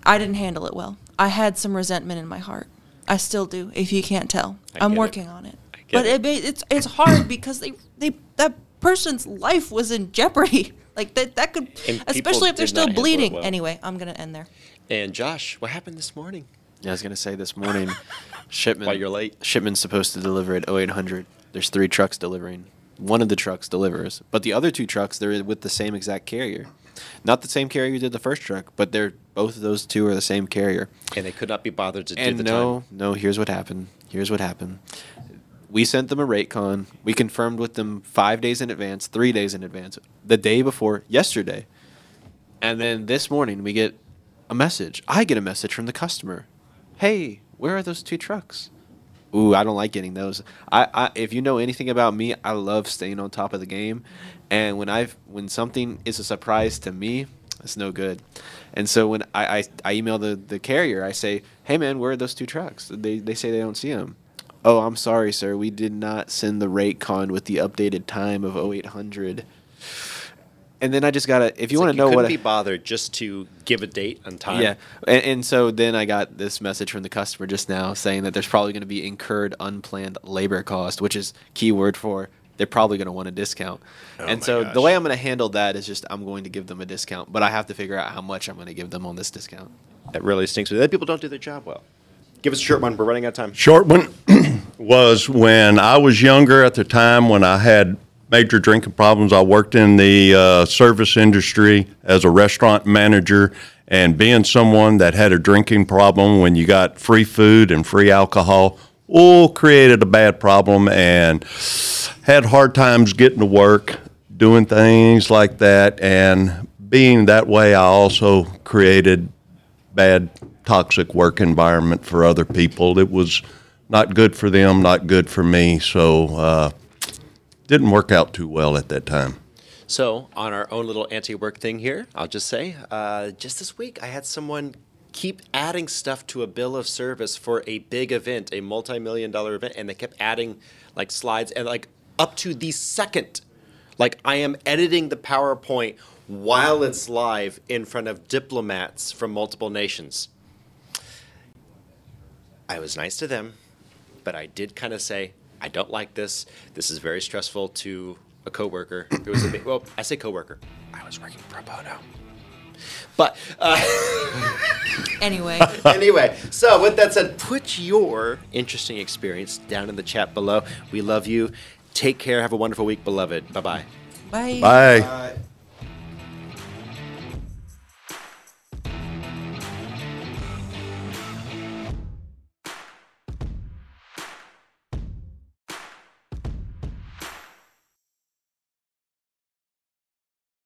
I didn't handle it well. I had some resentment in my heart. I still do, if you can't tell. I I'm get it. working on it. But it. it. it's it's hard because they they that person's life was in jeopardy. [laughs] Like that that could And especially if they're still not handle it bleeding. well. Anyway, I'm gonna end there. And Josh, what happened this morning? Yeah, I was gonna say this morning, [laughs] shipment. Why you're late? Shipment's supposed to deliver at 0800. There's three trucks delivering. One of the trucks delivers, but the other two trucks they're with the same exact carrier. Not the same carrier who did the first truck, but they're both of those two are the same carrier. And they could not be bothered to do And the no, time. no. Here's what happened. Here's what happened. We sent them a rate con. We confirmed with them five days in advance, three days in advance, the day before yesterday. And then this morning we get a message. I get a message from the customer. Hey, where are those two trucks? Ooh, I don't like getting those. I, I if you know anything about me, I love staying on top of the game. And when I've when something is a surprise to me, it's no good. And so when I, I, I email the, the carrier, I say, Hey man, where are those two trucks? They they say they don't see them. Oh, I'm sorry, sir. We did not send the rate con with the updated time of 0800. And then I just gotta. If you It's want like to know couldn't what, be bothered just to give a date and time. yeah, and, and so then I got this message from the customer just now saying that there's probably going to be incurred unplanned labor cost, which is keyword for they're probably going to want a discount. Oh and so gosh. the way I'm going to handle that is just I'm going to give them a discount, but I have to figure out how much I'm going to give them on this discount. That really stinks. That people don't do their job well. Give us a short one. We're running out of time. Short one was when I was younger at the time when I had major drinking problems. I worked in the uh, service industry as a restaurant manager, and being someone that had a drinking problem when you got free food and free alcohol, all created a bad problem and had hard times getting to work, doing things like that. And being that way, I also created bad, toxic work environment for other people. It was not good for them, not good for me. So, uh, didn't work out too well at that time. So, on our own little anti work thing here, I'll just say uh, just this week, I had someone keep adding stuff to a bill of service for a big event, a multi million dollar event, and they kept adding like slides and like up to the second. Like, I am editing the PowerPoint while it's live in front of diplomats from multiple nations. I was nice to them, but I did kind of say, I don't like this. This is very stressful to a coworker. It was a big, well, I say coworker. I was working pro bono. But uh, [laughs] Anyway, anyway, so with that said, put your interesting experience down in the chat below. We love you. Take care. Have a wonderful week, beloved. Bye bye. bye. Bye.